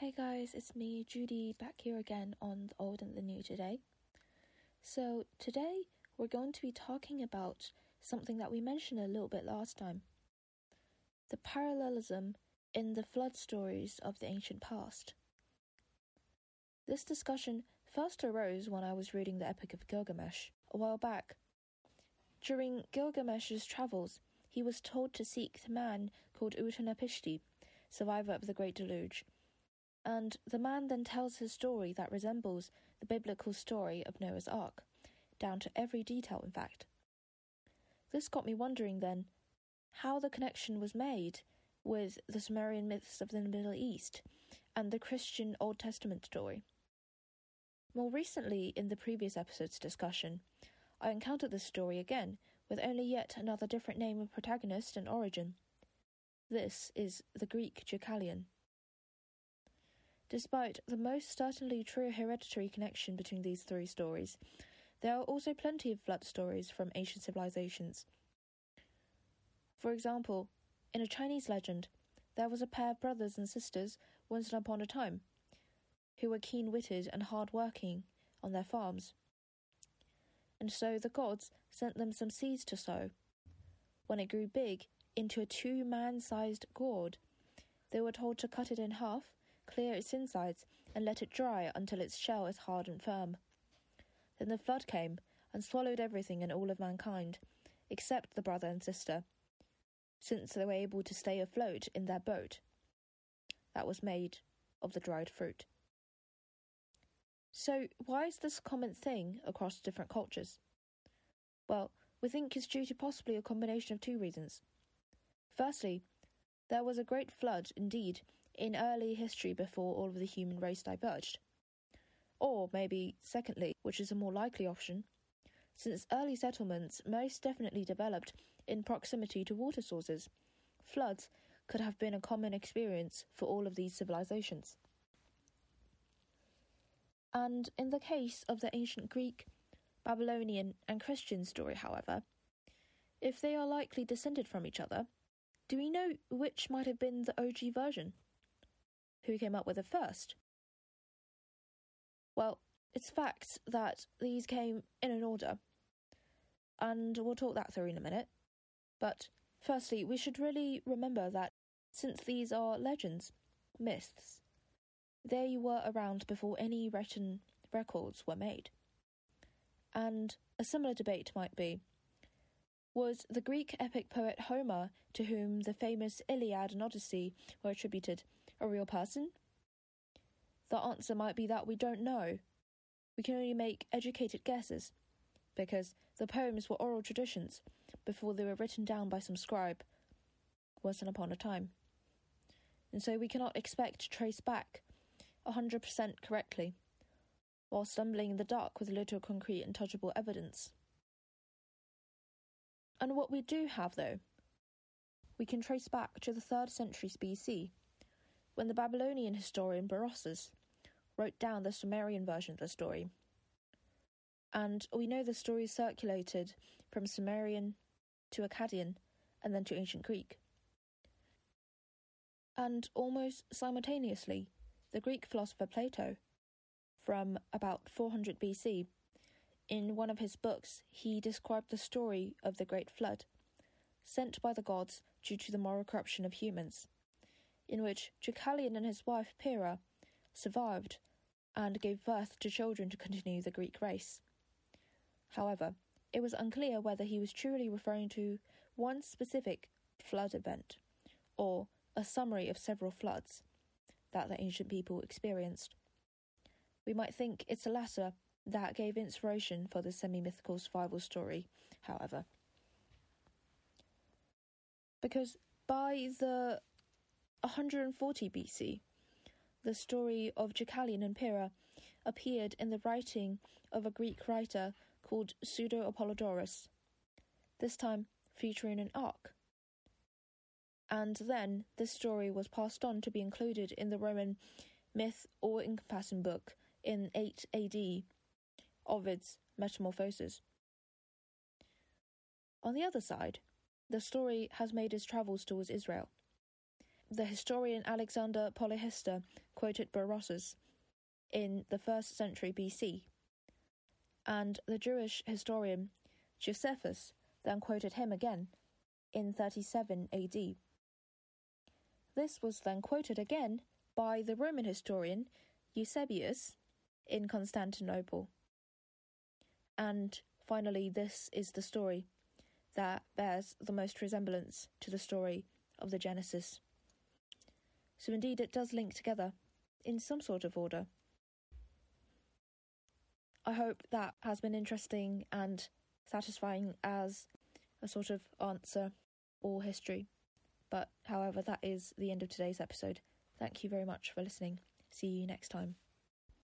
Hey guys, it's me, Judy, back here again on the old and the new today. So, today we're going to be talking about something that we mentioned a little bit last time the parallelism in the flood stories of the ancient past. This discussion first arose when I was reading the Epic of Gilgamesh a while back. During Gilgamesh's travels, he was told to seek the man called Utanapishti, survivor of the Great Deluge and the man then tells his story that resembles the biblical story of Noah's Ark, down to every detail, in fact. This got me wondering then how the connection was made with the Sumerian myths of the Middle East and the Christian Old Testament story. More recently, in the previous episode's discussion, I encountered this story again with only yet another different name of protagonist and origin. This is the Greek Deucalion. Despite the most certainly true hereditary connection between these three stories, there are also plenty of flood stories from ancient civilizations. For example, in a Chinese legend, there was a pair of brothers and sisters once upon a time who were keen witted and hard working on their farms. And so the gods sent them some seeds to sow. When it grew big into a two man sized gourd, they were told to cut it in half clear its insides, and let it dry until its shell is hard and firm. Then the flood came and swallowed everything and all of mankind, except the brother and sister, since they were able to stay afloat in their boat that was made of the dried fruit. So, why is this a common thing across different cultures? Well, we think it's due to possibly a combination of two reasons. Firstly, there was a great flood indeed in early history before all of the human race diverged. Or maybe, secondly, which is a more likely option, since early settlements most definitely developed in proximity to water sources, floods could have been a common experience for all of these civilizations. And in the case of the ancient Greek, Babylonian, and Christian story, however, if they are likely descended from each other, do we know which might have been the OG version? Who came up with it first? Well, it's fact that these came in an order, and we'll talk that through in a minute. But firstly, we should really remember that since these are legends, myths, they were around before any written records were made. And a similar debate might be was the Greek epic poet Homer, to whom the famous Iliad and Odyssey were attributed, a real person? The answer might be that we don't know. We can only make educated guesses, because the poems were oral traditions before they were written down by some scribe once upon a time. And so we cannot expect to trace back a 100% correctly, while stumbling in the dark with little concrete and touchable evidence. And what we do have, though, we can trace back to the 3rd century BC, when the Babylonian historian Berossus wrote down the Sumerian version of the story. And we know the story circulated from Sumerian to Akkadian and then to ancient Greek. And almost simultaneously, the Greek philosopher Plato, from about 400 BC, in one of his books, he described the story of the Great Flood, sent by the gods due to the moral corruption of humans, in which Deucalion and his wife Pyrrha survived and gave birth to children to continue the Greek race. However, it was unclear whether he was truly referring to one specific flood event or a summary of several floods that the ancient people experienced. We might think it's the latter that gave inspiration for the semi mythical survival story, however. Because by the 140 BC, the story of Deucalion and Pyrrha appeared in the writing of a Greek writer called Pseudo Apollodorus, this time featuring an ark. And then this story was passed on to be included in the Roman myth or encompassing book in 8 AD Ovid's Metamorphoses. On the other side, the story has made its travels towards Israel. the historian Alexander Polyhistor quoted Berosus in the first century BC, and the Jewish historian Josephus then quoted him again in 37 AD. This was then quoted again by the Roman historian Eusebius in Constantinople. And finally, this is the story that bears the most resemblance to the story of the Genesis. So, indeed, it does link together in some sort of order. I hope that has been interesting and satisfying as a sort of answer or history. But, however, that is the end of today's episode. Thank you very much for listening. See you next time.